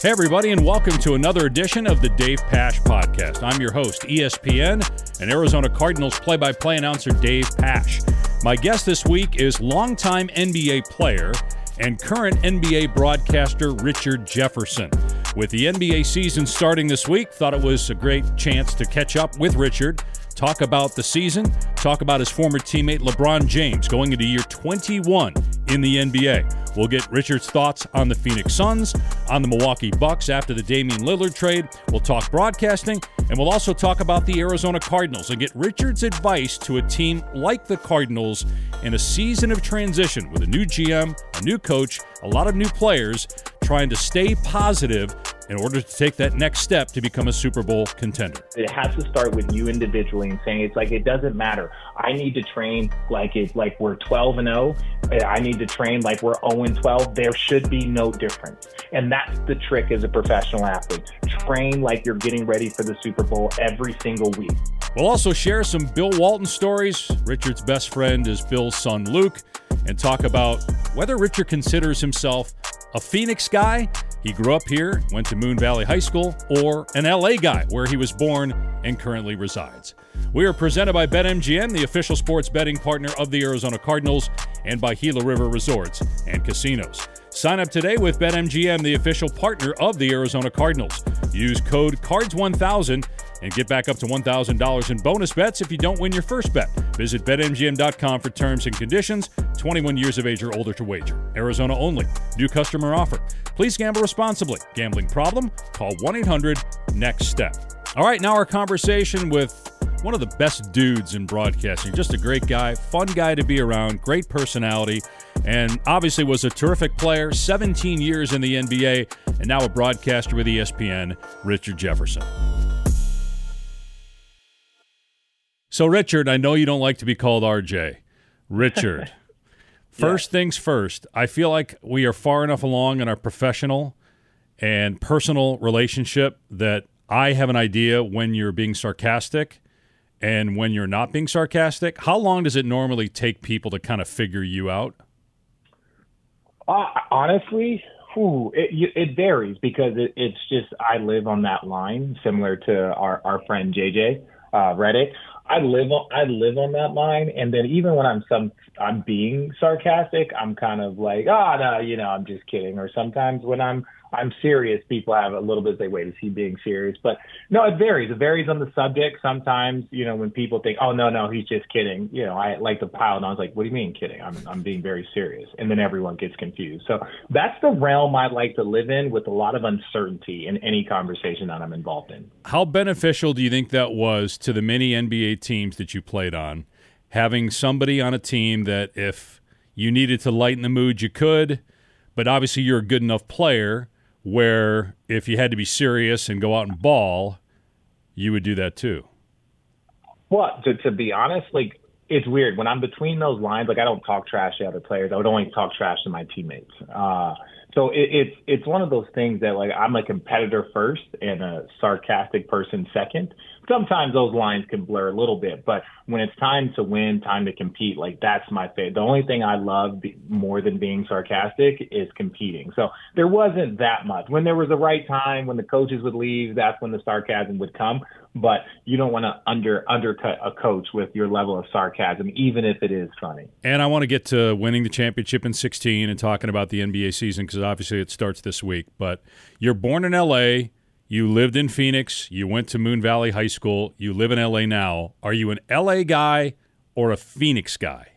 Hey, everybody, and welcome to another edition of the Dave Pasch Podcast. I'm your host, ESPN and Arizona Cardinals play by play announcer Dave Pasch. My guest this week is longtime NBA player and current NBA broadcaster Richard Jefferson. With the NBA season starting this week, thought it was a great chance to catch up with Richard, talk about the season, talk about his former teammate LeBron James going into year 21 in the NBA. We'll get Richard's thoughts on the Phoenix Suns, on the Milwaukee Bucks after the Damian Lillard trade. We'll talk broadcasting, and we'll also talk about the Arizona Cardinals and get Richard's advice to a team like the Cardinals in a season of transition with a new GM, a new coach, a lot of new players trying to stay positive in order to take that next step to become a Super Bowl contender. It has to start with you individually and saying it's like it doesn't matter. I need to train like it like we're 12 and 0. I need to train like we're 0 and 12. There should be no difference. And that's the trick as a professional athlete. Train like you're getting ready for the Super Bowl every single week. We'll also share some Bill Walton stories. Richard's best friend is Bill's son Luke and talk about whether Richard considers himself a Phoenix guy he grew up here, went to Moon Valley High School, or an LA guy where he was born and currently resides. We are presented by BetMGM, the official sports betting partner of the Arizona Cardinals, and by Gila River Resorts and Casinos. Sign up today with BetMGM, the official partner of the Arizona Cardinals. Use code CARDS1000 and get back up to $1,000 in bonus bets if you don't win your first bet. Visit BetMGM.com for terms and conditions. 21 years of age or older to wager. Arizona only. New customer offer. Please gamble responsibly. Gambling problem? Call 1 800 NEXT STEP. All right, now our conversation with one of the best dudes in broadcasting. Just a great guy, fun guy to be around, great personality, and obviously was a terrific player. 17 years in the NBA, and now a broadcaster with ESPN, Richard Jefferson. So, Richard, I know you don't like to be called RJ. Richard, first yeah. things first, I feel like we are far enough along in our professional and personal relationship that I have an idea when you're being sarcastic and when you're not being sarcastic. How long does it normally take people to kind of figure you out? Uh, honestly, whew, it, it varies because it, it's just I live on that line, similar to our, our friend JJ uh, Redick. I live on I live on that line, and then even when I'm some I'm being sarcastic, I'm kind of like, ah, oh no, you know, I'm just kidding. Or sometimes when I'm I'm serious, people have a little bit of say, wait, is he being serious? But no, it varies. It varies on the subject. Sometimes, you know, when people think, oh no, no, he's just kidding. You know, I like the pile, and I was like, what do you mean kidding? I'm I'm being very serious, and then everyone gets confused. So that's the realm I like to live in, with a lot of uncertainty in any conversation that I'm involved in. How beneficial do you think that was to the many NBA teams that you played on, having somebody on a team that if you needed to lighten the mood, you could, but obviously you're a good enough player where if you had to be serious and go out and ball, you would do that too. Well, to, to be honest, like it's weird when I'm between those lines. Like I don't talk trash to other players. I would only talk trash to my teammates. Uh, so it, it's it's one of those things that like I'm a competitor first and a sarcastic person second sometimes those lines can blur a little bit, but when it's time to win, time to compete, like that's my favorite. The only thing I love more than being sarcastic is competing. So there wasn't that much. When there was the right time, when the coaches would leave, that's when the sarcasm would come. But you don't want to under undercut a coach with your level of sarcasm, even if it is funny. And I want to get to winning the championship in 16 and talking about the NBA season because obviously it starts this week. But you're born in LA you lived in Phoenix. You went to Moon Valley High School. You live in LA now. Are you an LA guy or a Phoenix guy?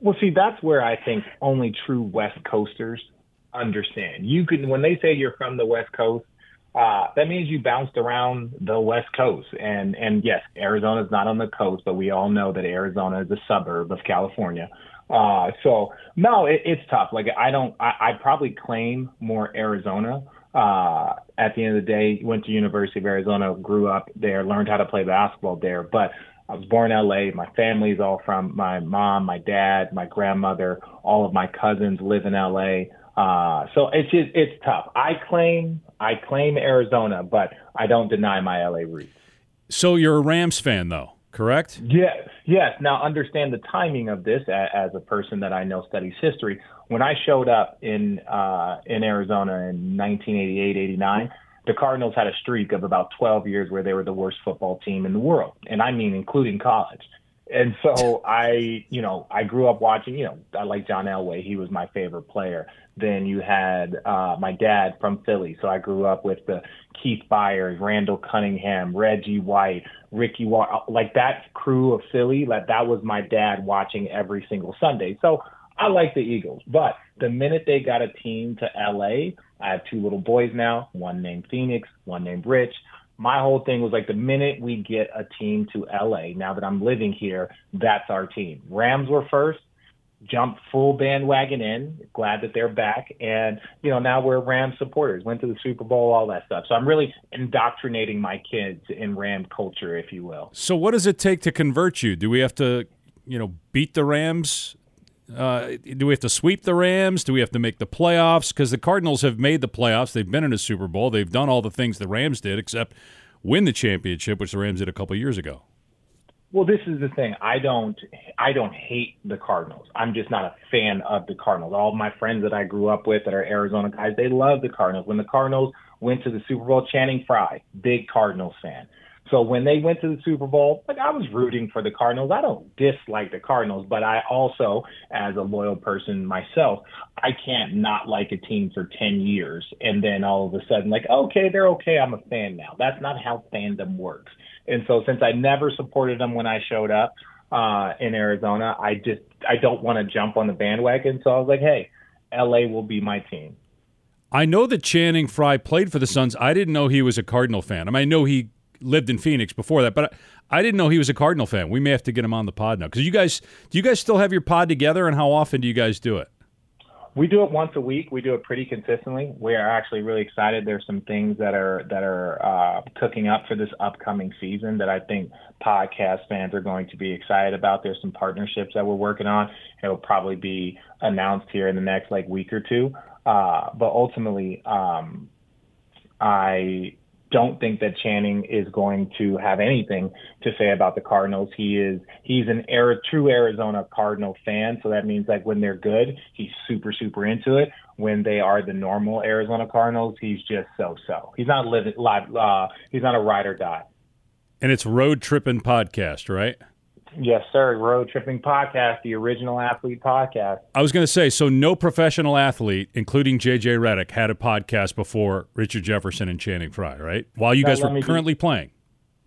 Well, see, that's where I think only true West Coasters understand. You can, when they say you're from the West Coast, uh, that means you bounced around the West Coast. And and yes, Arizona's not on the coast, but we all know that Arizona is a suburb of California. Uh, so no, it, it's tough. Like I don't, I, I probably claim more Arizona uh, at the end of the day, went to University of Arizona, grew up there, learned how to play basketball there. But I was born in LA. My family's all from my mom, my dad, my grandmother. All of my cousins live in LA. Uh, so it's just, it's tough. I claim I claim Arizona, but I don't deny my LA roots. So you're a Rams fan, though, correct? Yes, yes. Now understand the timing of this as a person that I know studies history when I showed up in uh, in Arizona in 1988, 89, the Cardinals had a streak of about 12 years where they were the worst football team in the world, and I mean including college. And so I, you know, I grew up watching, you know, I like John Elway. He was my favorite player. Then you had uh, my dad from Philly. So I grew up with the Keith Byars, Randall Cunningham, Reggie White, Ricky Watt, like that crew of Philly. Like that was my dad watching every single Sunday. So I like the Eagles. But the minute they got a team to LA, I have two little boys now, one named Phoenix, one named Rich my whole thing was like the minute we get a team to LA, now that I'm living here, that's our team. Rams were first, jumped full bandwagon in, glad that they're back. And, you know, now we're Rams supporters, went to the Super Bowl, all that stuff. So I'm really indoctrinating my kids in Ram culture, if you will. So what does it take to convert you? Do we have to, you know, beat the Rams uh, do we have to sweep the Rams? Do we have to make the playoffs? Because the Cardinals have made the playoffs. They've been in a Super Bowl. They've done all the things the Rams did, except win the championship, which the Rams did a couple years ago. Well, this is the thing. I don't, I don't hate the Cardinals. I'm just not a fan of the Cardinals. All my friends that I grew up with that are Arizona guys, they love the Cardinals. When the Cardinals went to the Super Bowl, Channing Frye, big Cardinals fan. So when they went to the Super Bowl, like I was rooting for the Cardinals. I don't dislike the Cardinals, but I also, as a loyal person myself, I can't not like a team for 10 years and then all of a sudden like, okay, they're okay. I'm a fan now. That's not how fandom works. And so since I never supported them when I showed up uh, in Arizona, I just, I don't want to jump on the bandwagon. So I was like, hey, LA will be my team. I know that Channing Frye played for the Suns. I didn't know he was a Cardinal fan. I mean, I know he lived in Phoenix before that, but I, didn't know he was a Cardinal fan. We may have to get him on the pod now because you guys do you guys still have your pod together, and how often do you guys do it? We do it once a week. We do it pretty consistently. We are actually really excited. There's some things that are that are uh, cooking up for this upcoming season that I think podcast fans are going to be excited about. There's some partnerships that we're working on. It will probably be announced here in the next like week or two. Uh, but ultimately, um, I don't think that Channing is going to have anything to say about the Cardinals. He is he's an era, true Arizona Cardinal fan, so that means like when they're good, he's super super into it. When they are the normal Arizona Cardinals, he's just so so. He's not living live. Uh, he's not a ride or die. And it's Road Tripping Podcast, right? Yes, sir. Road Tripping Podcast, the original athlete podcast. I was going to say, so no professional athlete, including JJ Redick, had a podcast before Richard Jefferson and Channing Frye, right? While you now, guys were currently be, playing.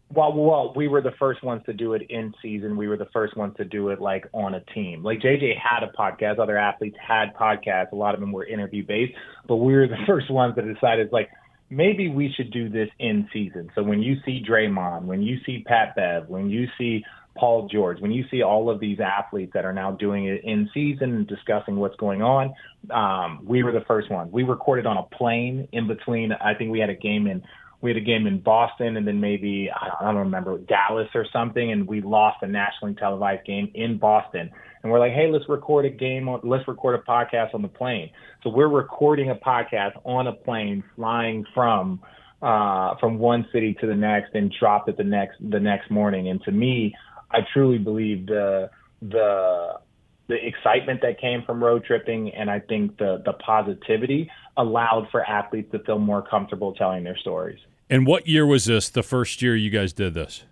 Well, well, we were the first ones to do it in season. We were the first ones to do it like on a team. Like JJ had a podcast. Other athletes had podcasts. A lot of them were interview based, but we were the first ones that decided like maybe we should do this in season. So when you see Draymond, when you see Pat Bev, when you see Paul George, when you see all of these athletes that are now doing it in season and discussing what's going on, um, we were the first ones. We recorded on a plane in between. I think we had a game in we had a game in Boston and then maybe I don't, I don't remember Dallas or something, and we lost a nationally televised game in Boston. And we're like, hey, let's record a game. Let's record a podcast on the plane. So we're recording a podcast on a plane flying from uh, from one city to the next and dropped it the next the next morning. And to me, I truly believe the the the excitement that came from road tripping and I think the the positivity allowed for athletes to feel more comfortable telling their stories. And what year was this? The first year you guys did this?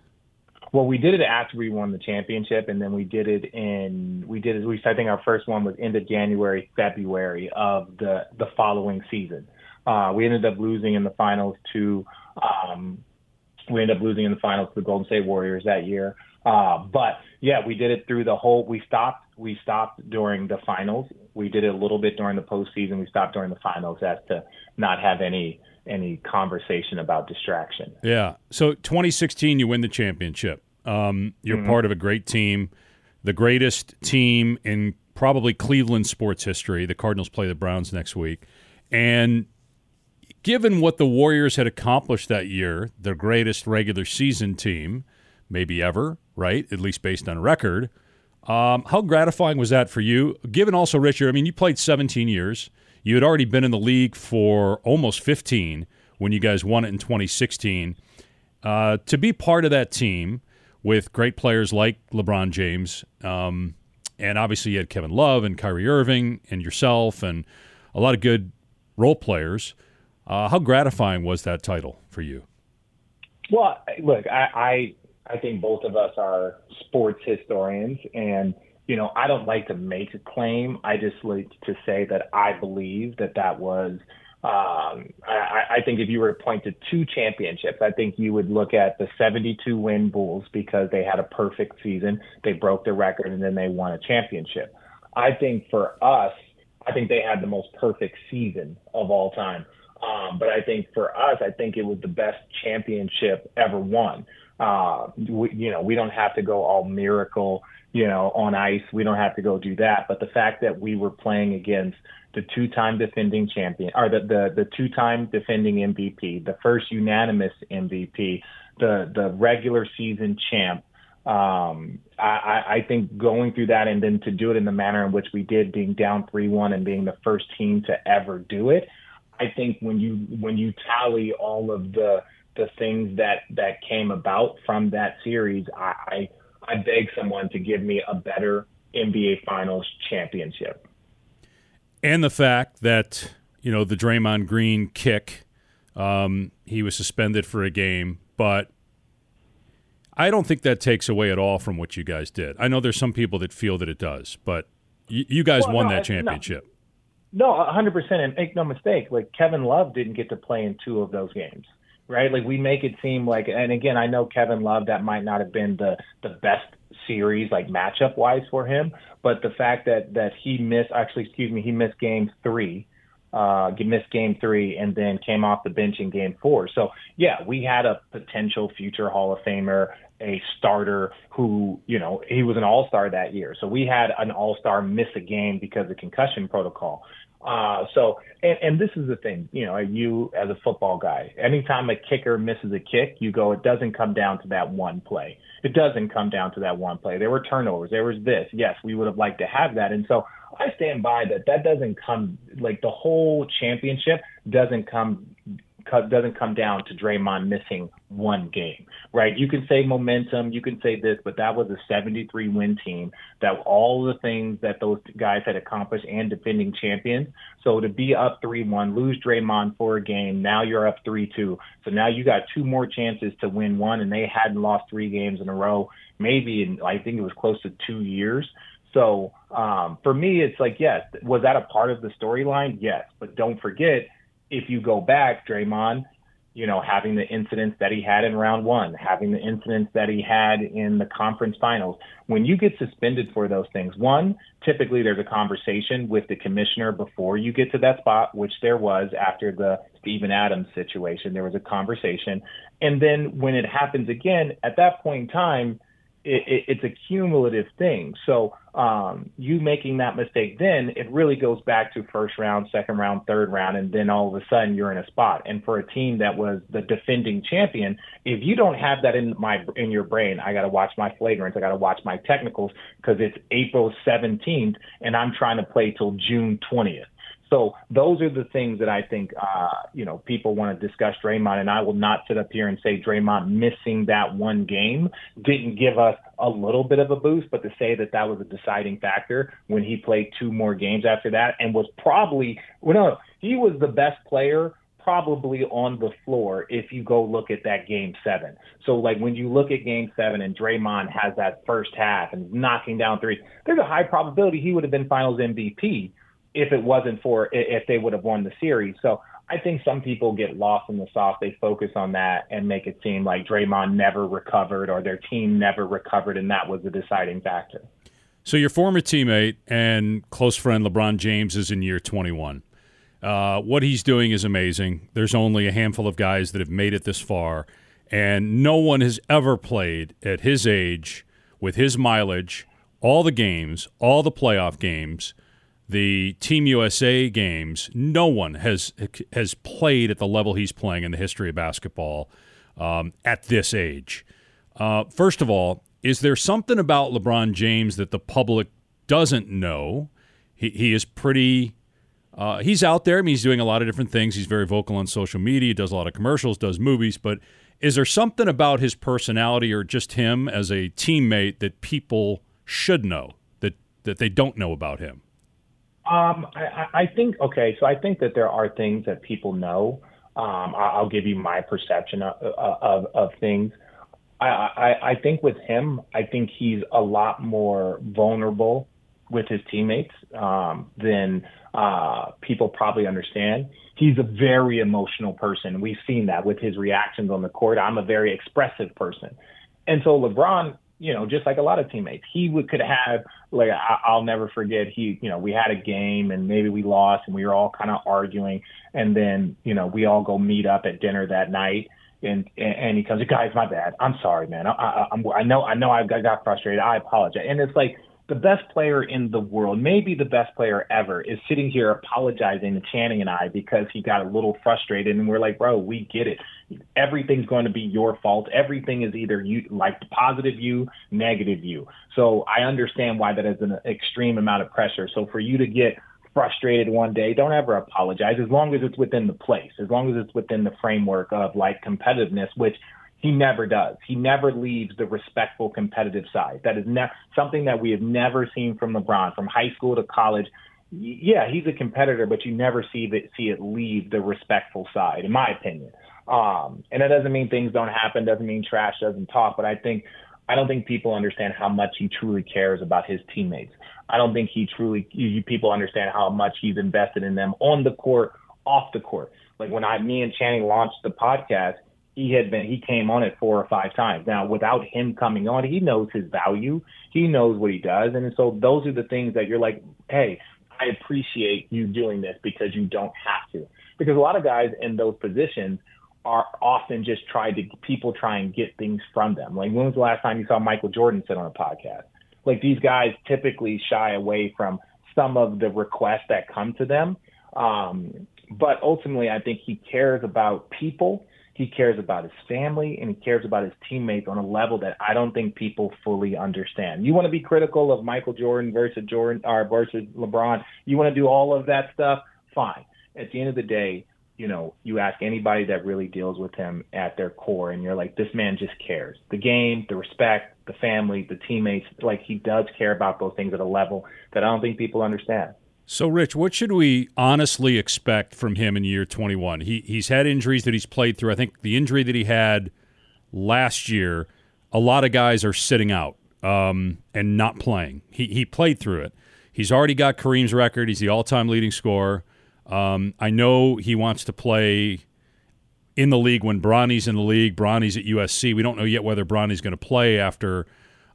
Well, we did it after we won the championship, and then we did it in we did it. We I think our first one was end of January, February of the the following season. Uh, we ended up losing in the finals to um, we ended up losing in the finals to the Golden State Warriors that year. Uh, but yeah, we did it through the whole. We stopped. We stopped during the finals. We did it a little bit during the postseason. We stopped during the finals as to not have any any conversation about distraction. Yeah. So 2016, you win the championship. Um, you're mm-hmm. part of a great team, the greatest team in probably Cleveland sports history. The Cardinals play the Browns next week, and given what the Warriors had accomplished that year, their greatest regular season team, maybe ever, right? At least based on record. Um, how gratifying was that for you? Given also, Richard, I mean, you played 17 years. You had already been in the league for almost 15 when you guys won it in 2016. Uh, to be part of that team with great players like LeBron James, um, and obviously you had Kevin Love and Kyrie Irving and yourself and a lot of good role players. Uh, how gratifying was that title for you? Well, look, I, I I think both of us are sports historians, and you know I don't like to make a claim. I just like to say that I believe that that was um, I, I think if you were to point to two championships, I think you would look at the 72 win Bulls because they had a perfect season. They broke the record and then they won a championship. I think for us, I think they had the most perfect season of all time. Um, but I think for us, I think it was the best championship ever won. Uh, we, you know, we don't have to go all miracle, you know, on ice. We don't have to go do that. But the fact that we were playing against the two-time defending champion, or the the, the two-time defending MVP, the first unanimous MVP, the the regular season champ. Um, I, I think going through that and then to do it in the manner in which we did, being down three-one and being the first team to ever do it, I think when you when you tally all of the the things that that came about from that series, I I, I beg someone to give me a better NBA Finals championship and the fact that you know the Draymond Green kick, um, he was suspended for a game, but I don't think that takes away at all from what you guys did. I know there's some people that feel that it does, but y- you guys well, won no, that championship. No, 100%. And make no mistake, like Kevin Love didn't get to play in two of those games, right? Like we make it seem like, and again, I know Kevin Love, that might not have been the, the best series, like matchup wise for him. But the fact that that he missed, actually, excuse me, he missed game three, uh, missed game three, and then came off the bench in game four. So yeah, we had a potential future Hall of Famer, a starter who, you know, he was an All Star that year. So we had an All Star miss a game because of the concussion protocol. Uh, so, and, and this is the thing, you know, you as a football guy, anytime a kicker misses a kick, you go, it doesn't come down to that one play. It doesn't come down to that one play. There were turnovers. There was this. Yes, we would have liked to have that. And so I stand by that. That doesn't come like the whole championship doesn't come doesn't come down to Draymond missing one game, right? You can say momentum, you can say this, but that was a 73 win team that all the things that those guys had accomplished and defending champions. So to be up 3-1, lose Draymond for a game, now you're up 3-2. So now you got two more chances to win one and they hadn't lost three games in a row, maybe in I think it was close to 2 years. So um, for me, it's like, yes, was that a part of the storyline? Yes, but don't forget if you go back, Draymond, you know, having the incidents that he had in round one, having the incidents that he had in the conference finals. When you get suspended for those things, one, typically there's a conversation with the commissioner before you get to that spot, which there was after the Steven Adams situation. There was a conversation. And then when it happens again, at that point in time, it, it, it's a cumulative thing. So um, you making that mistake, then it really goes back to first round, second round, third round, and then all of a sudden you're in a spot. And for a team that was the defending champion, if you don't have that in my in your brain, I got to watch my flagrants, I got to watch my technicals because it's April 17th and I'm trying to play till June 20th. So those are the things that I think, uh, you know, people want to discuss Draymond, and I will not sit up here and say Draymond missing that one game didn't give us a little bit of a boost, but to say that that was a deciding factor when he played two more games after that and was probably, well, no, he was the best player probably on the floor if you go look at that game seven. So like when you look at game seven and Draymond has that first half and knocking down three, there's a high probability he would have been finals MVP if it wasn't for if they would have won the series. So I think some people get lost in the sauce. They focus on that and make it seem like Draymond never recovered or their team never recovered, and that was the deciding factor. So your former teammate and close friend LeBron James is in year 21. Uh, what he's doing is amazing. There's only a handful of guys that have made it this far, and no one has ever played at his age with his mileage, all the games, all the playoff games the Team USA games, no one has has played at the level he's playing in the history of basketball um, at this age. Uh, first of all, is there something about LeBron James that the public doesn't know? He, he is pretty. Uh, he's out there. I mean, he's doing a lot of different things. He's very vocal on social media. Does a lot of commercials. Does movies. But is there something about his personality or just him as a teammate that people should know that they don't know about him? Um, I, I think okay. So I think that there are things that people know. Um, I'll give you my perception of, of, of things. I, I, I think with him, I think he's a lot more vulnerable with his teammates um, than uh, people probably understand. He's a very emotional person. We've seen that with his reactions on the court. I'm a very expressive person. And so LeBron you know, just like a lot of teammates, he would could have like I, I'll never forget. He, you know, we had a game and maybe we lost and we were all kind of arguing, and then you know we all go meet up at dinner that night. And, and he comes, guys, my bad. I'm sorry, man. I, I, I'm, I know, I know, I got frustrated. I apologize. And it's like, the best player in the world, maybe the best player ever, is sitting here apologizing to Channing and I because he got a little frustrated. And we're like, bro, we get it. Everything's going to be your fault. Everything is either you like the positive you, negative you. So I understand why that is an extreme amount of pressure. So for you to get frustrated one day, don't ever apologize as long as it's within the place, as long as it's within the framework of like competitiveness, which he never does. He never leaves the respectful competitive side. That is ne- something that we have never seen from LeBron from high school to college. Yeah, he's a competitor, but you never see it see it leave the respectful side, in my opinion. Um, and that doesn't mean things don't happen. Doesn't mean trash doesn't talk. But I think I don't think people understand how much he truly cares about his teammates. I don't think he truly you, people understand how much he's invested in them on the court, off the court. Like when I me and Channing launched the podcast, he had been he came on it four or five times. Now, without him coming on, he knows his value. He knows what he does, and so those are the things that you're like, hey, I appreciate you doing this because you don't have to. Because a lot of guys in those positions are often just trying to people try and get things from them. Like when was the last time you saw Michael Jordan sit on a podcast? Like these guys typically shy away from some of the requests that come to them. Um, but ultimately, I think he cares about people he cares about his family and he cares about his teammates on a level that I don't think people fully understand. You want to be critical of Michael Jordan versus Jordan or versus LeBron. You want to do all of that stuff. Fine. At the end of the day, you know, you ask anybody that really deals with him at their core, and you're like, this man just cares. The game, the respect, the family, the teammates, like he does care about those things at a level that I don't think people understand. So, Rich, what should we honestly expect from him in year 21? He he's had injuries that he's played through. I think the injury that he had last year, a lot of guys are sitting out um, and not playing. He he played through it. He's already got Kareem's record. He's the all-time leading scorer. Um, I know he wants to play in the league when Bronny's in the league. Bronny's at USC. We don't know yet whether Bronny's going to play after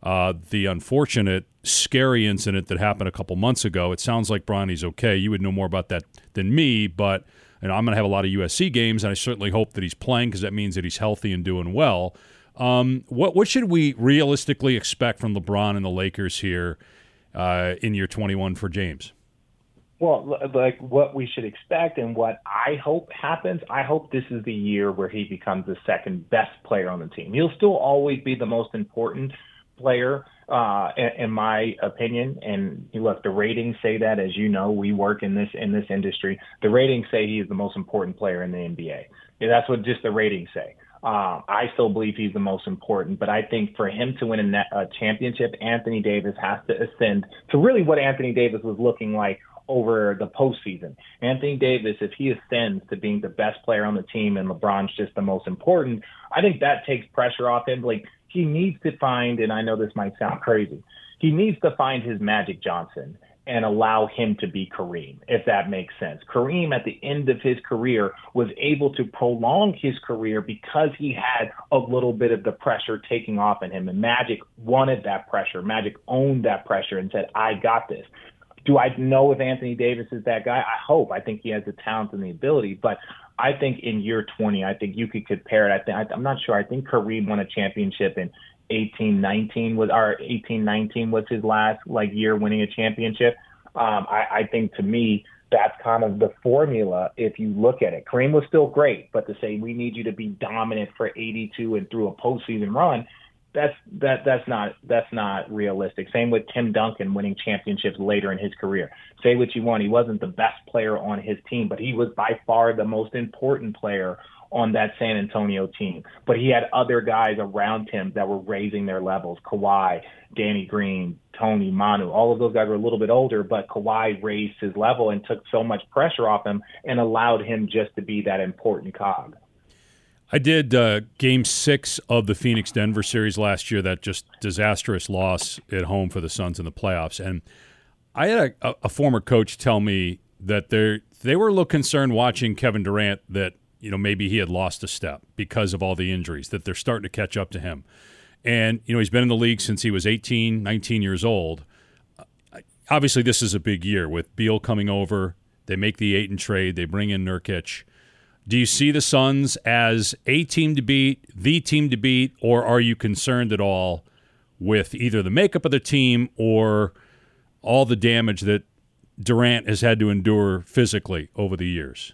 uh, the unfortunate, scary incident that happened a couple months ago. It sounds like Bronny's okay. You would know more about that than me, but know, I'm going to have a lot of USC games, and I certainly hope that he's playing because that means that he's healthy and doing well. Um, what what should we realistically expect from LeBron and the Lakers here uh, in year 21 for James? Well, like what we should expect and what I hope happens, I hope this is the year where he becomes the second best player on the team. He'll still always be the most important player, uh, in, in my opinion. And look, the ratings say that, as you know, we work in this in this industry. The ratings say he is the most important player in the NBA. Yeah, that's what just the ratings say. Uh, I still believe he's the most important, but I think for him to win a, a championship, Anthony Davis has to ascend to really what Anthony Davis was looking like over the postseason. Anthony Davis, if he ascends to being the best player on the team and LeBron's just the most important, I think that takes pressure off him. Like he needs to find, and I know this might sound crazy, he needs to find his Magic Johnson and allow him to be Kareem, if that makes sense. Kareem, at the end of his career, was able to prolong his career because he had a little bit of the pressure taking off in him. And Magic wanted that pressure. Magic owned that pressure and said, I got this. Do I know if Anthony Davis is that guy? I hope. I think he has the talent and the ability, but I think in year 20, I think you could compare it. I think I'm not sure. I think Kareem won a championship in 18, 19 was our 18, 19 was his last like year winning a championship. Um, I, I think to me that's kind of the formula if you look at it. Kareem was still great, but to say we need you to be dominant for 82 and through a postseason run, that's that that's not that's not realistic. Same with Tim Duncan winning championships later in his career. Say what you want, he wasn't the best player on his team, but he was by far the most important player on that San Antonio team. But he had other guys around him that were raising their levels. Kawhi, Danny Green, Tony, Manu, all of those guys were a little bit older, but Kawhi raised his level and took so much pressure off him and allowed him just to be that important cog. I did uh, game six of the Phoenix Denver series last year, that just disastrous loss at home for the Suns in the playoffs. And I had a, a former coach tell me that they they were a little concerned watching Kevin Durant that you know maybe he had lost a step because of all the injuries that they're starting to catch up to him. And you know he's been in the league since he was 18, 19 years old. Obviously, this is a big year with Beal coming over. They make the Ayton trade. They bring in Nurkic do you see the Suns as a team to beat, the team to beat, or are you concerned at all with either the makeup of the team or all the damage that Durant has had to endure physically over the years?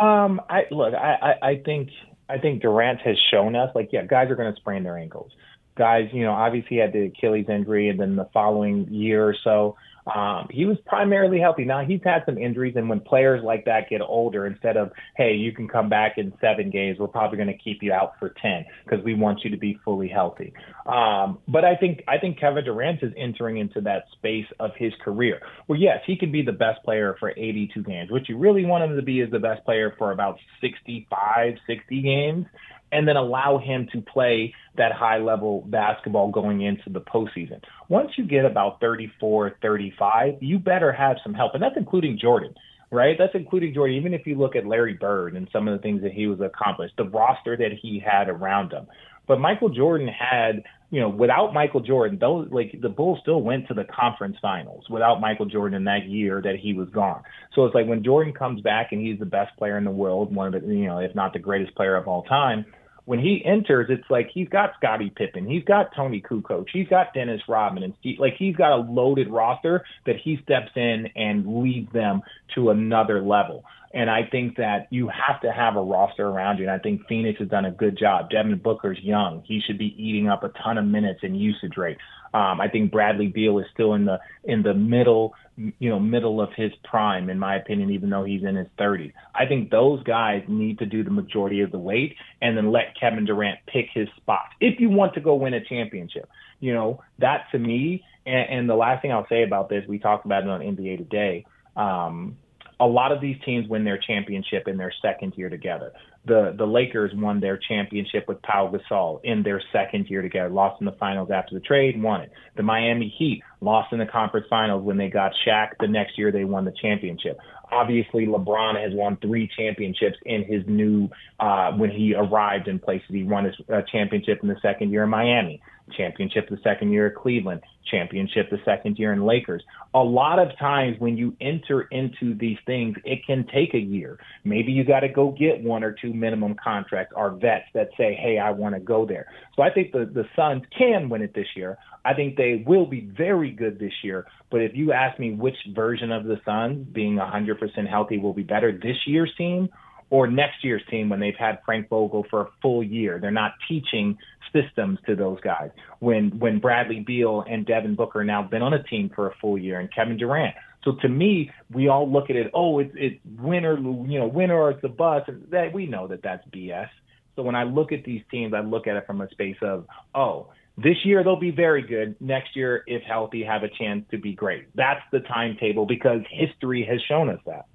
Um, I look, I, I, I think I think Durant has shown us like, yeah, guys are going to sprain their ankles. Guys, you know, obviously had the Achilles injury, and then the following year or so, um, he was primarily healthy. Now he's had some injuries, and when players like that get older, instead of hey, you can come back in seven games, we're probably going to keep you out for ten because we want you to be fully healthy. Um, but I think I think Kevin Durant is entering into that space of his career where yes, he can be the best player for 82 games. What you really want him to be is the best player for about 65, 60 games and then allow him to play that high level basketball going into the postseason. Once you get about 34, 35, you better have some help. And that's including Jordan, right? That's including Jordan. Even if you look at Larry Bird and some of the things that he was accomplished, the roster that he had around him. But Michael Jordan had, you know, without Michael Jordan, those like the Bulls still went to the conference finals without Michael Jordan in that year that he was gone. So it's like when Jordan comes back and he's the best player in the world, one of the, you know, if not the greatest player of all time when he enters, it's like he's got Scottie Pippen, he's got Toni Kukoc, he's got Dennis Rodman, and Steve, like he's got a loaded roster that he steps in and leads them to another level. And I think that you have to have a roster around you. And I think Phoenix has done a good job. Devin Booker's young. He should be eating up a ton of minutes and usage rate. Um, I think Bradley Beal is still in the in the middle, you know, middle of his prime, in my opinion, even though he's in his 30s. I think those guys need to do the majority of the weight, and then let Kevin Durant pick his spot if you want to go win a championship. You know, that to me, and, and the last thing I'll say about this, we talked about it on NBA Today. Um, a lot of these teams win their championship in their second year together. The the Lakers won their championship with Pau Gasol in their second year together, lost in the finals after the trade, won it. The Miami Heat lost in the conference finals when they got Shaq. The next year they won the championship. Obviously, LeBron has won three championships in his new uh, when he arrived in places. He won his uh, championship in the second year in Miami championship the second year at Cleveland, championship the second year in Lakers. A lot of times when you enter into these things, it can take a year. Maybe you got to go get one or two minimum contracts or vets that say, hey, I want to go there. So I think the, the Suns can win it this year. I think they will be very good this year. But if you ask me which version of the Suns being 100% healthy will be better, this year's team or next year's team when they've had Frank Vogel for a full year. They're not teaching systems to those guys. When when Bradley Beal and Devin Booker now been on a team for a full year and Kevin Durant. So to me, we all look at it. Oh, it's it's winner, you know, winner or it's a bust. That we know that that's BS. So when I look at these teams, I look at it from a space of, oh, this year they'll be very good. Next year, if healthy, have a chance to be great. That's the timetable because history has shown us that.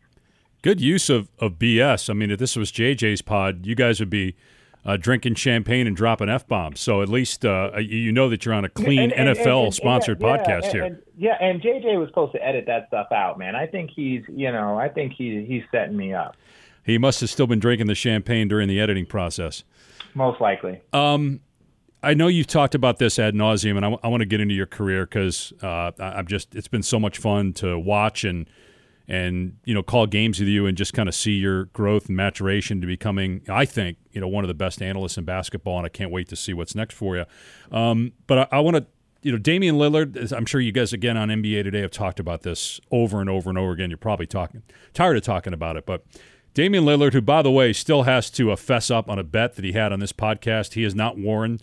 Good use of, of BS. I mean, if this was JJ's pod, you guys would be uh, drinking champagne and dropping f bombs. So at least uh, you know that you're on a clean and, and, NFL and, sponsored yeah, podcast yeah, here. yeah, and JJ was supposed to edit that stuff out, man. I think he's, you know, I think he he's setting me up. He must have still been drinking the champagne during the editing process. Most likely. Um, I know you've talked about this ad nauseum, and I, w- I want to get into your career because uh, I'm just it's been so much fun to watch and and you know call games with you and just kind of see your growth and maturation to becoming I think you know one of the best analysts in basketball and I can't wait to see what's next for you. Um, but I, I want to you know Damian Lillard. I'm sure you guys again on NBA today have talked about this over and over and over again. You're probably talking tired of talking about it, but. Damian Lillard, who by the way still has to uh, fess up on a bet that he had on this podcast, he has not worn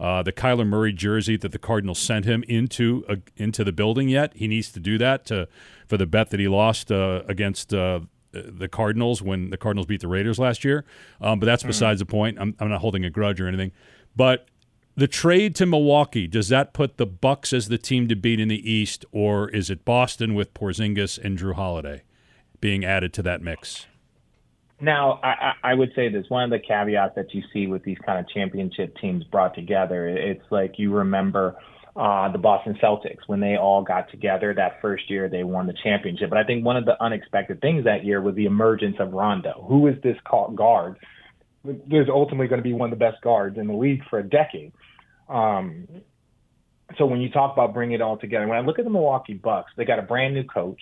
uh, the Kyler Murray jersey that the Cardinals sent him into uh, into the building yet. He needs to do that to for the bet that he lost uh, against uh, the Cardinals when the Cardinals beat the Raiders last year. Um, but that's mm-hmm. besides the point. I'm, I'm not holding a grudge or anything. But the trade to Milwaukee does that put the Bucks as the team to beat in the East, or is it Boston with Porzingis and Jrue Holiday being added to that mix? Now, I, I would say this one of the caveats that you see with these kind of championship teams brought together. It's like you remember uh, the Boston Celtics when they all got together that first year they won the championship. But I think one of the unexpected things that year was the emergence of Rondo. Who is this guard? There's ultimately going to be one of the best guards in the league for a decade. Um, so when you talk about bringing it all together, when I look at the Milwaukee Bucks, they got a brand new coach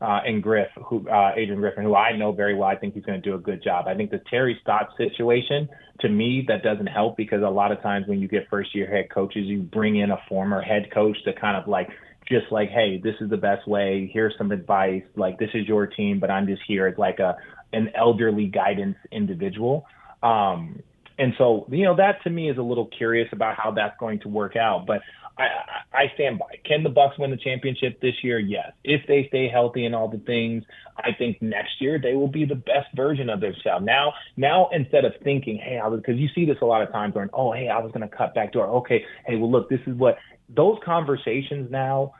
uh, and Griff, who uh, Adrian Griffin, who I know very well. I think he's going to do a good job. I think the Terry Stotts situation, to me, that doesn't help because a lot of times when you get first year head coaches, you bring in a former head coach to kind of like just like, hey, this is the best way. Here's some advice. Like this is your team, but I'm just here as like a an elderly guidance individual. Um, and so, you know, that to me is a little curious about how that's going to work out. But I, I stand by. Can the Bucks win the championship this year? Yes. If they stay healthy and all the things, I think next year they will be the best version of themselves. Now, now instead of thinking, hey, I was because you see this a lot of times going, oh, hey, I was going to cut back door. Okay, hey, well, look, this is what those conversations now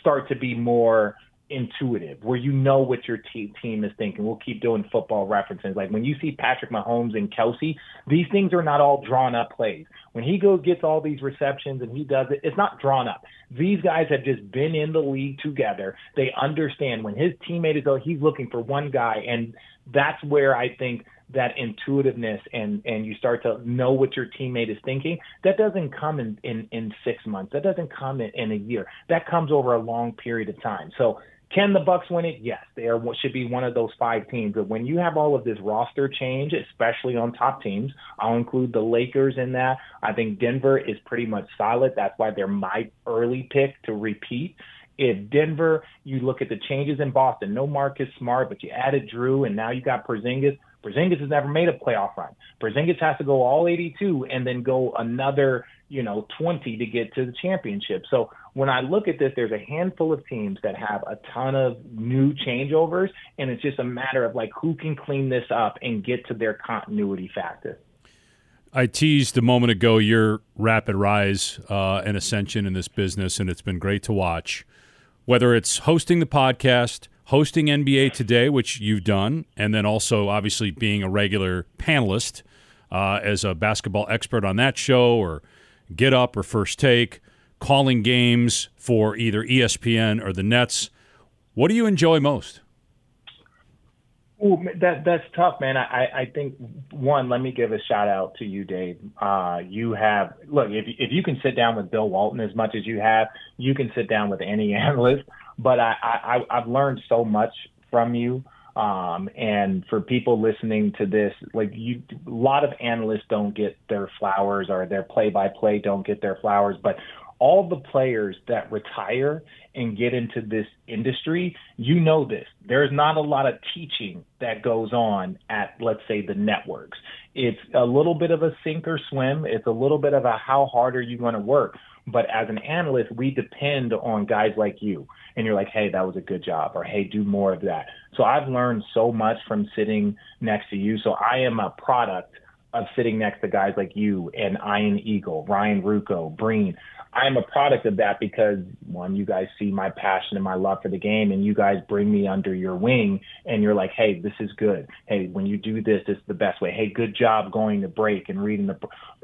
start to be more intuitive, where you know what your te- team is thinking. We'll keep doing football references. Like when you see Patrick Mahomes and Kelce, these things are not all drawn up plays. When he goes gets all these receptions and he does it, it's not drawn up. These guys have just been in the league together. They understand when his teammate is, oh, he's looking for one guy, and that's where I think that intuitiveness and and you start to know what your teammate is thinking that doesn't come in in, in six months that doesn't come in, in a year that comes over a long period of time so can the Bucks win it? Yes, they are should be one of those five teams. But when you have all of this roster change, especially on top teams, I'll include the Lakers in that. I think Denver is pretty much solid. That's why they're my early pick to repeat. If Denver, you look at the changes in Boston, no Marcus Smart, but you added Jrue, and now you got Porzingis. Porzingis has never made a playoff run. Porzingis has to go all 82 and then go another, you know, 20 to get to the championship. So when I look at this, there's a handful of teams that have a ton of new changeovers, and it's just a matter of like who can clean this up and get to their continuity factor. I teased a moment ago your rapid rise uh, and ascension in this business, and it's been great to watch. Whether it's hosting the podcast, hosting NBA Today, which you've done, and then also obviously being a regular panelist uh, as a basketball expert on that show, or Get Up or First Take, calling games for either ESPN or the Nets. What do you enjoy most? Ooh, that that's tough, man. I I think one. Let me give a shout out to you, Dave. Uh, you have look if if you can sit down with Bill Walton as much as you have, you can sit down with any analyst but I, I I've learned so much from you. Um, and for people listening to this, like you, a lot of analysts don't get their flowers or their play by play don't get their flowers, but all the players that retire and get into this industry, you know this. There's not a lot of teaching that goes on at, let's say, the networks. It's a little bit of a sink or swim. It's a little bit of a how hard are you going to work. But as an analyst, we depend on guys like you and you're like, hey, that was a good job, or hey, do more of that. So I've learned so much from sitting next to you. So I am a product of sitting next to guys like you and Ian Eagle, Ryan Ruocco, Breen. I'm a product of that because one, you guys see my passion and my love for the game, and you guys bring me under your wing, and you're like, hey, this is good. Hey, when you do this, is the best way. Hey, good job going to break and reading the.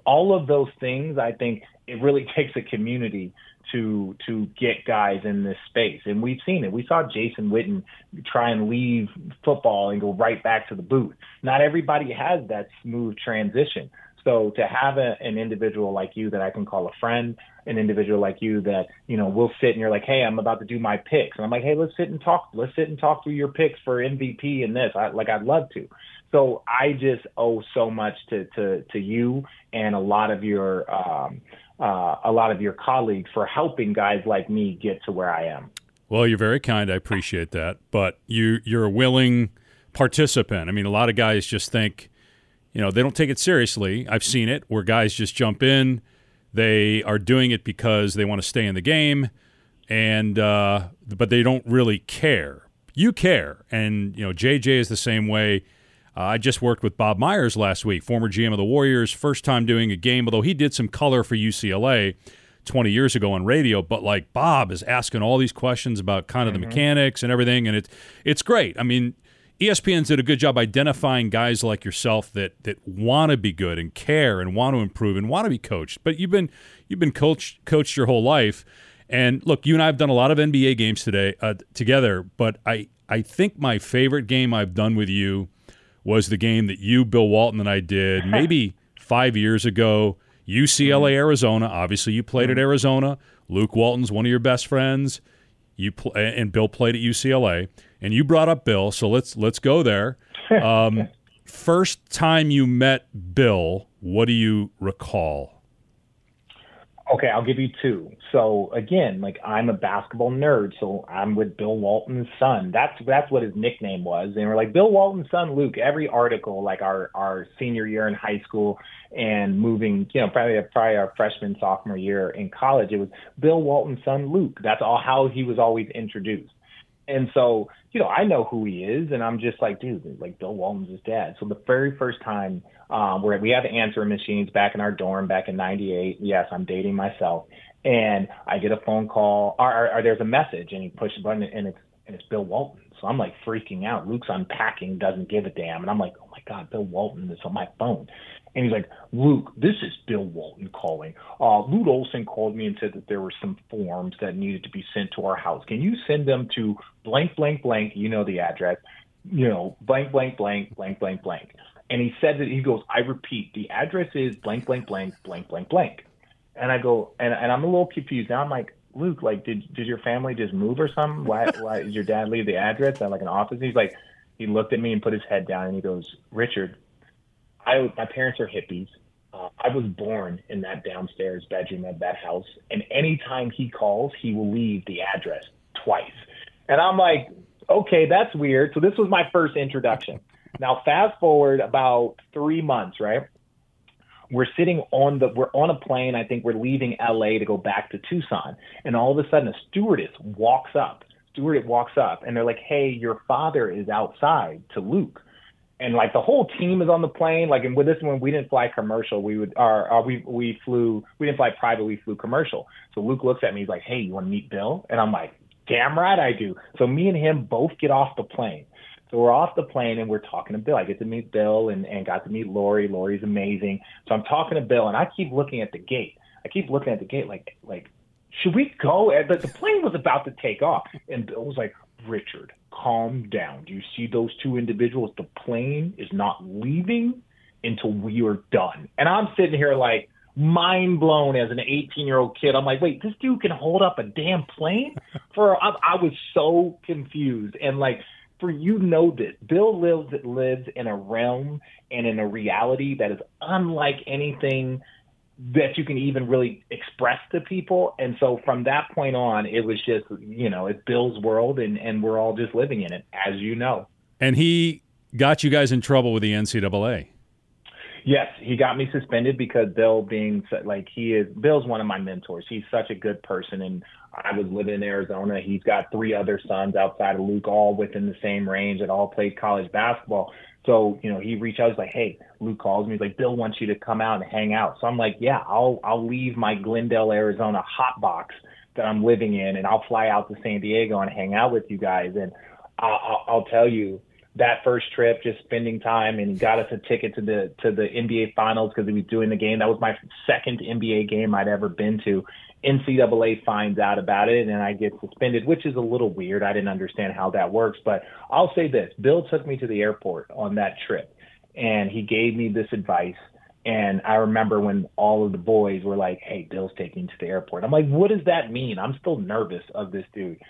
All of those things, I think it really takes a community to to get guys in this space. And we've seen it. We saw Jason Witten try and leave football and go right back to the booth. Not everybody has that smooth transition. So to have a, an individual like you that I can call a friend, an individual like you that you know will sit and you're like, hey, I'm about to do my picks, and I'm like, hey, let's sit and talk. Let's sit and talk through your picks for MVP and this. I, like I'd love to. So I just owe so much to to to you and a lot of your um, uh, a lot of your colleagues for helping guys like me get to where I am. Well, you're very kind. I appreciate that. But you you're a willing participant. I mean, a lot of guys just think, you know, they don't take it seriously. I've seen it where guys just jump in, They are doing it because they want to stay in the game, and uh, but they don't really care. You care, and you know JJ is the same way. Uh, I just worked with Bob Myers last week, former GM of the Warriors, first time doing a game, although he did some color for UCLA 20 years ago on radio. But like Bob is asking all these questions about kind of mm-hmm. the mechanics and everything, and it's it's great. I mean, ESPN's did a good job identifying guys like yourself that that want to be good and care and want to improve and want to be coached. But you've been you've been coached coached your whole life. And look, you and I have done a lot of NBA games today uh, together. But I I think my favorite game I've done with you was the game that you, Bill Walton, and I did maybe five years ago. UCLA, mm-hmm. Arizona. Obviously, you played at mm-hmm. Arizona. Luke Walton's one of your best friends. You pl- and Bill played at UCLA and you brought up Bill, so let's let's go there. Um, first time you met Bill, what do you recall? Okay, I'll give you two. So again, like I'm a basketball nerd, so I'm with Bill Walton's son. That's that's what his nickname was. And we're like Bill Walton's son, Luke. Every article, like our our senior year in high school and moving, you know, probably probably our freshman sophomore year in college, it was Bill Walton's son, Luke. That's all how he was always introduced. And so, you know, I know who he is, and I'm just like, dude, like Bill Walton's his dad. So the very first time um, where we had answering machines back in our dorm back in '98. Yes, I'm dating myself, and I get a phone call, or, or, or there's a message, and he pushes the button, and it's and it's Bill Walton. So I'm like freaking out. Luke's unpacking, doesn't give a damn, and I'm like, oh my god, Bill Walton is on my phone. And he's like, Luke, this is Bill Walton calling. Uh, Lute Olson called me and said that there were some forms that needed to be sent to our house. Can you send them to blank, blank, blank? You know the address. You know, blank, blank, blank, blank, blank, blank. And he said that he goes, I repeat, the address is blank, blank, blank, blank, blank, blank. And I go, and, and I'm a little confused. Now I'm like, Luke, like, did did your family just move or something? Why why did your dad leave the address at like an office? He's like, he looked at me and put his head down and he goes, Richard, I my parents are hippies. Uh, I was born in that downstairs bedroom of that house, and anytime he calls, he will leave the address twice. And I'm like, okay, that's weird. So this was my first introduction. Now fast forward about three months, right? We're sitting on the we're on a plane. I think we're leaving LA to go back to Tucson, and all of a sudden a stewardess walks up. Stewardess walks up, and they're like, "Hey, your father is outside." To Luke and like the whole team is on the plane. Like, and with this one, we didn't fly commercial. We would, or, we we flew. We didn't fly private. We flew commercial. So Luke looks at me. He's like, "Hey, you want to meet Bill?" And I'm like, "Damn right I do." So me and him both get off the plane. So we're off the plane and we're talking to Bill. I get to meet Bill and and got to meet Lori. Lori's amazing. So I'm talking to Bill and I keep looking at the gate. I keep looking at the gate like like should we go? And the, the plane was about to take off, and Bill was like, Richard, calm down. Do you see those two individuals? The plane is not leaving until we are done. And I'm sitting here like mind blown as an 18 year old kid. I'm like, wait, this dude can hold up a damn plane? For I, I was so confused and like. For you know this, Bill lives lives in a realm and in a reality that is unlike anything that you can even really express to people. And so from that point on, it was just, you know, it's Bill's world and, and we're all just living in it, as you know. And he got you guys in trouble with the NCAA. Yes, he got me suspended because Bill being like he is Bill's one of my mentors. He's such a good person and I was living in Arizona. He's got three other sons outside of Luke all within the same range that all played college basketball. So, you know, he reached out, he's like, Hey, Luke calls me, he's like, Bill wants you to come out and hang out. So I'm like, Yeah, I'll I'll leave my Glendale, Arizona hot box that I'm living in and I'll fly out to San Diego and hang out with you guys. And I'll, I'll tell you, that first trip, just spending time, and he got us a ticket to the to the NBA Finals because he was doing the game. That was my second NBA game I'd ever been to, NCAA finds out about it and I get suspended, which is a little weird. I didn't understand how that works, but I'll say this: Bill took me to the airport on that trip, and he gave me this advice. And I remember when all of the boys were like, "Hey, Bill's taking to the airport." I'm like, "What does that mean?" I'm still nervous of this dude.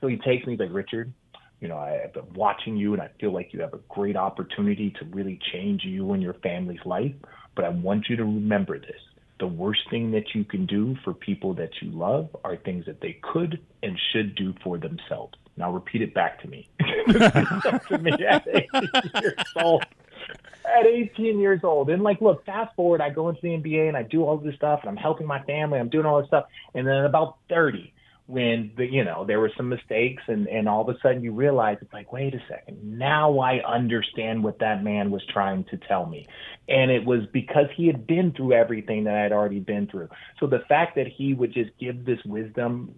So he takes me like, "Richard, you know, I've been watching you, and I feel like you have a great opportunity to really change you and your family's life. But I want you to remember this." the worst thing that you can do for people that you love are things that they could and should do for themselves. Now repeat it back to me. to me at years old. at 18 years old. And like, look, fast forward, I go into the NBA and I do all this stuff and I'm helping my family. I'm doing all this stuff. And then about 30, when the you know there were some mistakes and and all of a sudden you realize it's like wait a second now i understand what that man was trying to tell me. And it was because he had been through everything that i had already been through. So the fact that he would just give this wisdom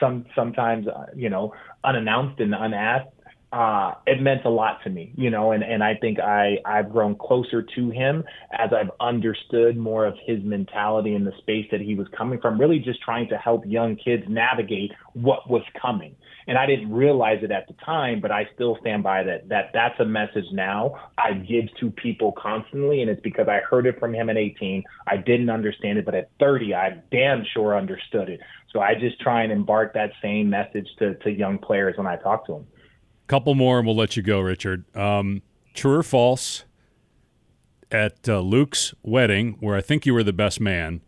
some sometimes uh, you know unannounced and unasked uh, it meant a lot to me, you know, and, and I think I, I've grown closer to him as I've understood more of his mentality and the space that he was coming from, really just trying to help young kids navigate what was coming. And I didn't realize it at the time, but I still stand by that, that that's a message now I give to people constantly. And it's because I heard it from him at 18. I didn't understand it, but at 30, I damn sure understood it. So I just try and embark that same message to, to young players when I talk to them. Couple more and we'll let you go, Richard. Um, true or false? At uh, Luke's wedding, where I think you were the best man,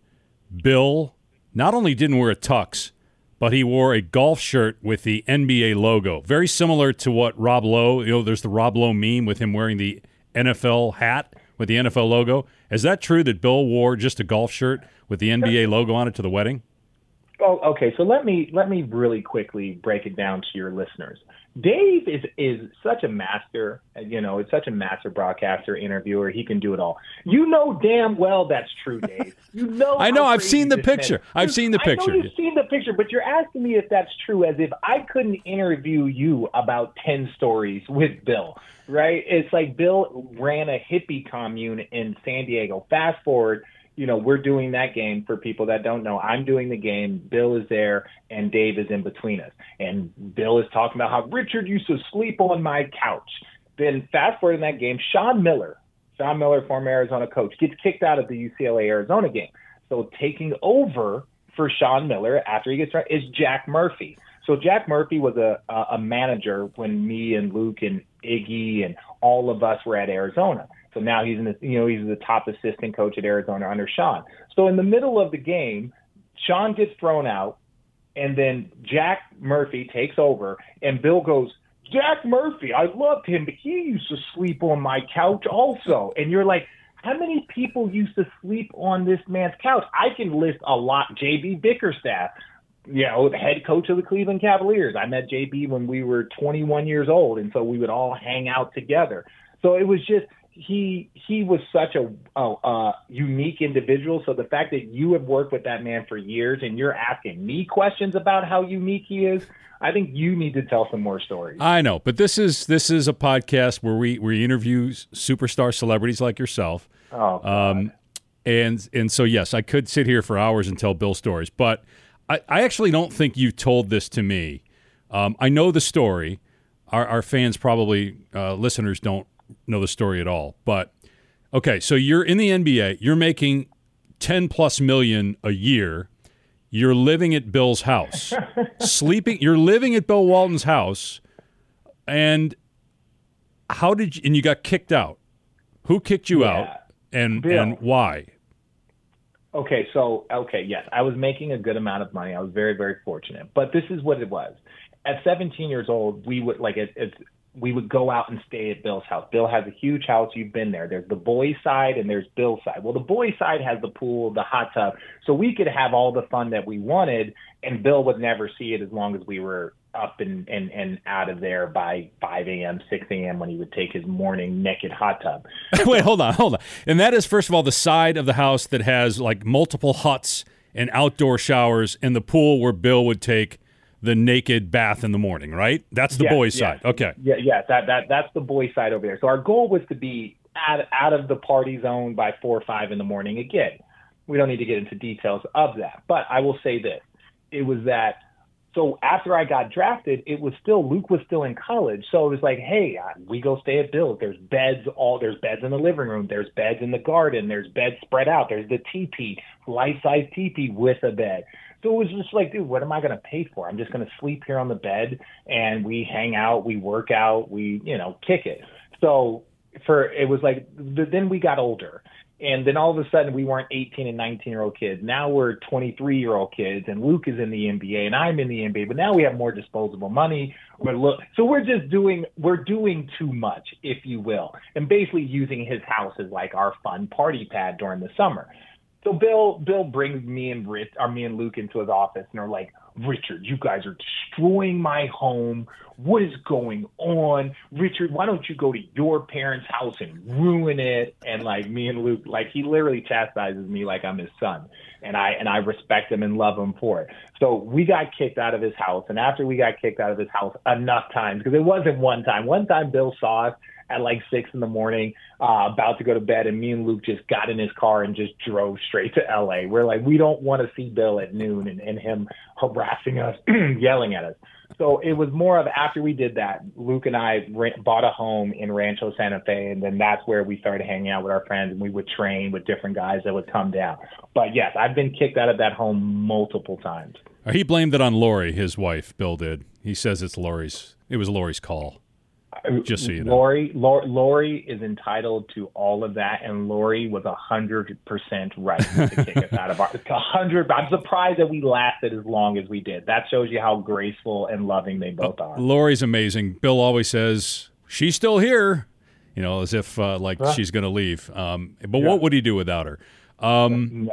Bill not only didn't wear a tux, but he wore a golf shirt with the NBA logo. Very similar to what Rob Lowe, you know, there's the Rob Lowe meme with him wearing the NFL hat with the NFL logo. Is that true that Bill wore just a golf shirt with the NBA logo on it to the wedding? Oh, okay. So let me let me really quickly break it down to your listeners. Dave is is such a master, you know, it's such a master broadcaster, interviewer. He can do it all. You know damn well that's true, Dave. You know. I know. I've seen the picture. I've seen the picture. I know you've seen the picture, but you're asking me if that's true, as if I couldn't interview you about ten stories with Bill. Right? It's like Bill ran a hippie commune in San Diego. Fast forward you know, we're doing that game for people that don't know. I'm doing the game. Bill is there, and Dave is in between us. And Bill is talking about how Richard used to sleep on my couch. Then fast forward in that game, Sean Miller, Sean Miller, former Arizona coach, gets kicked out of the UCLA Arizona game. So taking over for Sean Miller after he gets right is Jack Murphy. So Jack Murphy was a a manager when me and Luke and Iggy and all of us were at Arizona. So now he's in the, you know, he's the top assistant coach at Arizona under Sean. So in the middle of the game, Sean gets thrown out, and then Jack Murphy takes over, and Bill goes, Jack Murphy, I loved him, but he used to sleep on my couch also. And you're like, how many people used to sleep on this man's couch? I can list a lot. JB Bickerstaff, you know, the head coach of the Cleveland Cavaliers. I met JB when we were 21 years old, and so we would all hang out together. So it was just he he was such a, a, a, unique individual. So the fact that you have worked with that man for years and you're asking me questions about how unique he is, I think you need to tell some more stories. I know, but this is this is a podcast where we we interview superstar celebrities like yourself. Oh, um, and and so yes, I could sit here for hours and tell Bill stories, but I, I actually don't think you told this to me. Um, I know the story. Our, our fans probably uh, listeners don't know the story at all. But okay, so you're in the NBA, you're making 10 plus million a year. You're living at Bill's house, sleeping. You're living at Bill Walton's house, and how did you? And you got kicked out. Who kicked you yeah. out, and Bill. and why? Okay, so okay, yes, I was making a good amount of money. I was very very fortunate, but this is what it was. At 17 years old, we would like it, it's we would go out and stay at Bill's house. Bill has a huge house. You've been there. There's the boys' side and there's Bill's side. Well, the boys' side has the pool, the hot tub, so we could have all the fun that we wanted, and Bill would never see it as long as we were up and, and, and out of there by 5 a.m., 6 a.m. when he would take his morning naked hot tub. Wait, hold on, hold on. And that is, first of all, the side of the house that has like multiple huts and outdoor showers and the pool where Bill would take the naked bath in the morning, right? That's the yes, boys' side. Okay. Yeah, yeah, that that that's the boys' side over there. So our goal was to be out out of the party zone by four or five in the morning. Again, we don't need to get into details of that, but I will say this: it was that. So after I got drafted, it was still Luke was still in college, so it was like, hey, uh, we go stay at Bill's. There's beds all there's beds in the living room, there's beds in the garden, there's beds spread out, there's the teepee, life size teepee with a bed. So it was just like, dude, what am I going to pay for? I'm just going to sleep here on the bed and we hang out, we work out, we, you know, kick it. So for, it was like, then we got older And then all of a sudden, we weren't 18 and 19 year old kids. Now we're 23 year old kids, and Luke is in the NBA, and I'm in the NBA. But now we have more disposable money. We're look, so we're just doing we're doing too much, if you will, and basically using his house as like our fun party pad during the summer. So Bill Bill brings me and Rich or me and Luke into his office and they're like, Richard, you guys are destroying my home. What is going on? Richard, why don't you go to your parents' house and ruin it? And like me and Luke, like he literally chastises me like I'm his son. And I and I respect him and love him for it. So we got kicked out of his house. And after we got kicked out of his house enough times, because it wasn't one time. One time Bill saw us at like six in the morning, uh, about to go to bed, and me and Luke just got in his car and just drove straight to LA. We're like, we don't want to see Bill at noon and, and him harassing us, yelling at us. So it was more of after we did that, Luke and I rent, bought a home in Rancho Santa Fe, and then that's where we started hanging out with our friends, and we would train with different guys that would come down. But yes, I've been kicked out of that home multiple times. He blamed it on Lori, his wife. Bill did. He says it's Lori's. It was Lori's call. Just so you know, Lori, Lori, Lori is entitled to all of that, and Lori was a hundred percent right to kick us out of our hundred. I'm surprised that we lasted as long as we did. That shows you how graceful and loving they both are. Lori's amazing. Bill always says she's still here, you know, as if uh, like huh? she's going to leave. Um, but yeah. what would he do without her? Um,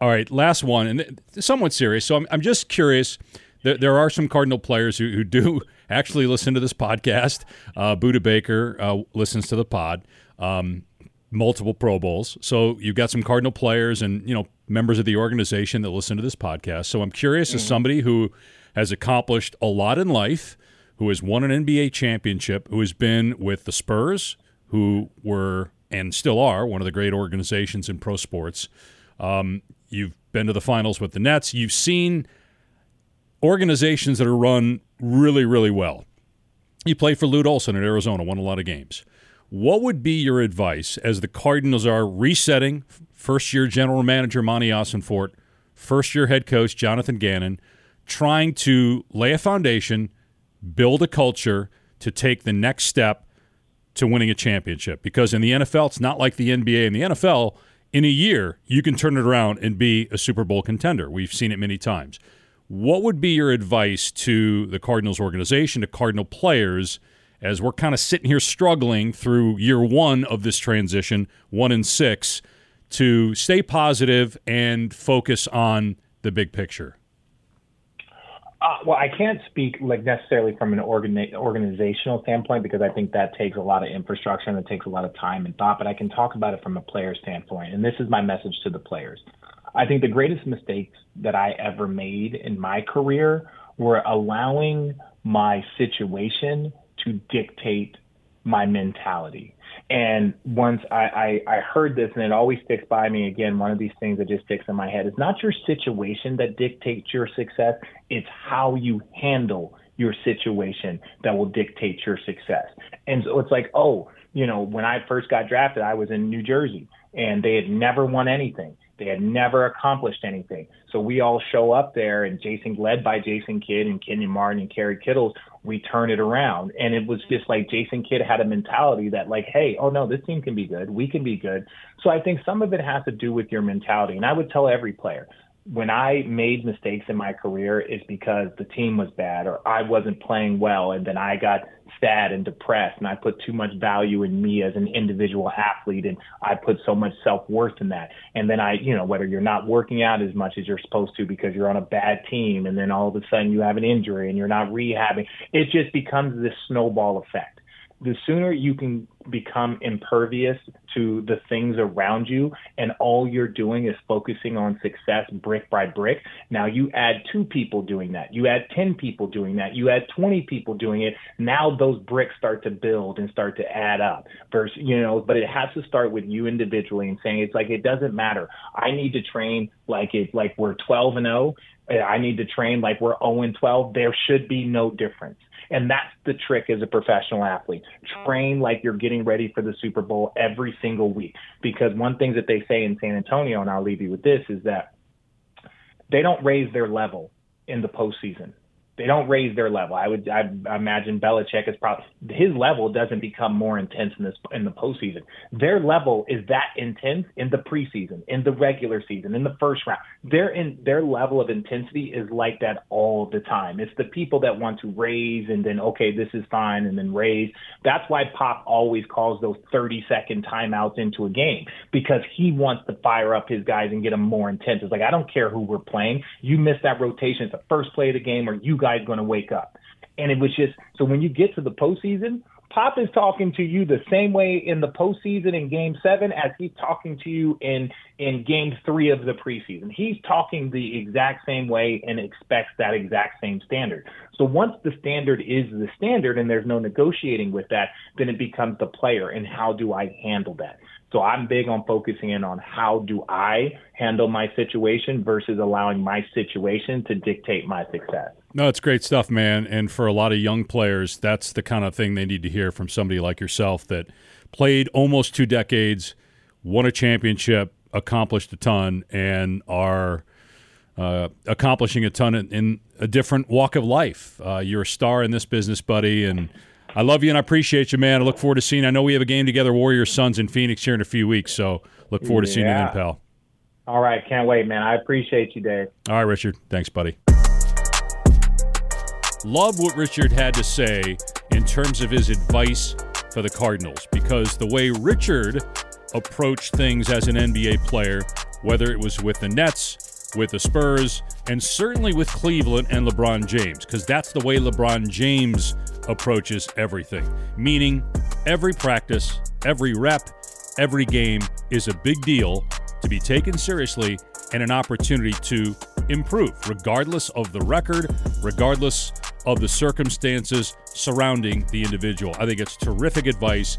all right, last one, and somewhat serious. So I'm, I'm just curious. There, there are some Cardinal players who, who do actually listen to this podcast. Uh, Budda Baker uh, listens to the pod. Um, multiple Pro Bowls. So you've got some Cardinal players and you know members of the organization that listen to this podcast. So I'm curious mm-hmm. as somebody who has accomplished a lot in life, who has won an NBA championship, who has been with the Spurs, who were and still are one of the great organizations in pro sports. Um, you've been to the finals with the Nets. You've seen organizations that are run really, really well. You play for Lute Olson in Arizona, won a lot of games. What would be your advice as the Cardinals are resetting? First year general manager Monti Ossenfort, first year head coach Jonathan Gannon, trying to lay a foundation, build a culture to take the next step to winning a championship. Because in the NFL, it's not like the NBA. In the NFL, in a year, you can turn it around and be a Super Bowl contender. We've seen it many times. What would be your advice to the Cardinals organization, to Cardinal players, as we're kind of sitting here struggling through year one of this transition, one and six, to stay positive and focus on the big picture? Uh, well, I can't speak like necessarily from an organi- organizational standpoint because I think that takes a lot of infrastructure and it takes a lot of time and thought. But I can talk about it from a player standpoint, and this is my message to the players. I think the greatest mistakes that I ever made in my career were allowing my situation to dictate my mentality. And once I, I, I, heard this, and it always sticks by me again, one of these things that just sticks in my head is not your situation that dictates your success, it's how you handle your situation that will dictate your success. And so it's like, oh, you know, when I first got drafted, I was in New Jersey and they had never won anything. They had never accomplished anything. So we all show up there, and Jason, led by Jason Kidd and Kenyon Martin and Kerry Kittles, we turn it around. And it was just like Jason Kidd had a mentality that, like, hey, oh no, this team can be good. We can be good. So I think some of it has to do with your mentality. And I would tell every player, when I made mistakes in my career, it's because the team was bad or I wasn't playing well, and then I got sad and depressed, and I put too much value in me as an individual athlete, and I put so much self worth in that. And then I, you know, whether you're not working out as much as you're supposed to because you're on a bad team, and then all of a sudden you have an injury and you're not rehabbing, it just becomes this snowball effect the sooner you can become impervious to the things around you and all you're doing is focusing on success brick by brick now you add two people doing that. You add 10 people doing that. You add 20 people doing it. Now those bricks start to build and start to add up versus you know but it has to start with you individually and saying it's like it doesn't matter. I need to train like it like we're 12 and 0 I need to train like we're 0 and 12. There should be no difference. And that's the trick as a professional athlete. Train like you're getting ready for the Super Bowl every single week. Because one thing that they say in San Antonio, and I'll leave you with this, is that they don't raise their level in the postseason. They don't raise their level. I would I imagine Belichick is probably his level doesn't become more intense in this in the postseason. Their level is that intense in the preseason, in the regular season, in the first round. Their in their level of intensity is like that all the time. It's the people that want to raise and then okay, this is fine, and then raise. That's why Pop always calls those 30 second timeouts into a game because he wants to fire up his guys and get them more intense. It's like I don't care who we're playing. You miss that rotation at the first play of the game, or you guys going to wake up. And it was just so when you get to the postseason, Pop is talking to you the same way in the postseason in Game Seven as he's talking to you in in Game Three of the preseason. He's talking the exact same way and expects that exact same standard. So once the standard is the standard and there's no negotiating with that, then it becomes the player and how do I handle that. So I'm big on focusing in on how do I handle my situation versus allowing my situation to dictate my success. No, it's great stuff, man. And for a lot of young players, that's the kind of thing they need to hear from somebody like yourself that played almost two decades, won a championship, accomplished a ton, and are uh, accomplishing a ton in, in, a different walk of life. Uh, you're a star in this business, buddy, and I love you and I appreciate you, man. I look forward to seeing. I know we have a game together, Warrior Suns in Phoenix here in a few weeks. So look forward to seeing you then, pal. All right, can't wait, man. I appreciate you, Dave. All right, Richard. Thanks, buddy. Love what Richard had to say in terms of his advice for the Cardinals because the way Richard approached things as an NBA player, whether it was with the Nets, with the Spurs, and certainly with Cleveland and LeBron James, because that's the way LeBron James approaches everything. Meaning, every practice, every rep, every game is a big deal to be taken seriously and an opportunity to improve, regardless of the record, regardless of the circumstances surrounding the individual. I think it's terrific advice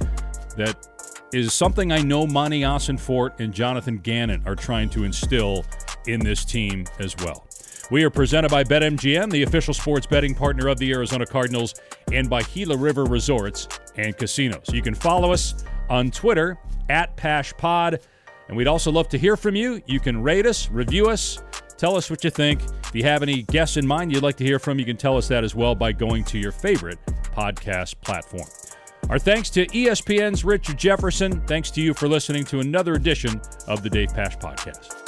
that is something I know Monti Ossenfort and Jonathan Gannon are trying to instill in this team as well. We are presented by BetMGM, the official sports betting partner of the Arizona Cardinals, and by Gila River Resorts and Casinos. You can follow us on Twitter at PaschPod, and we'd also love to hear from you. You can rate us, review us, tell us what you think. If you have any guests in mind you'd like to hear from, you can tell us that as well by going to your favorite podcast platform. Our thanks to ESPN's Richard Jefferson. Thanks to you for listening to another edition of the Dave Pasch Podcast.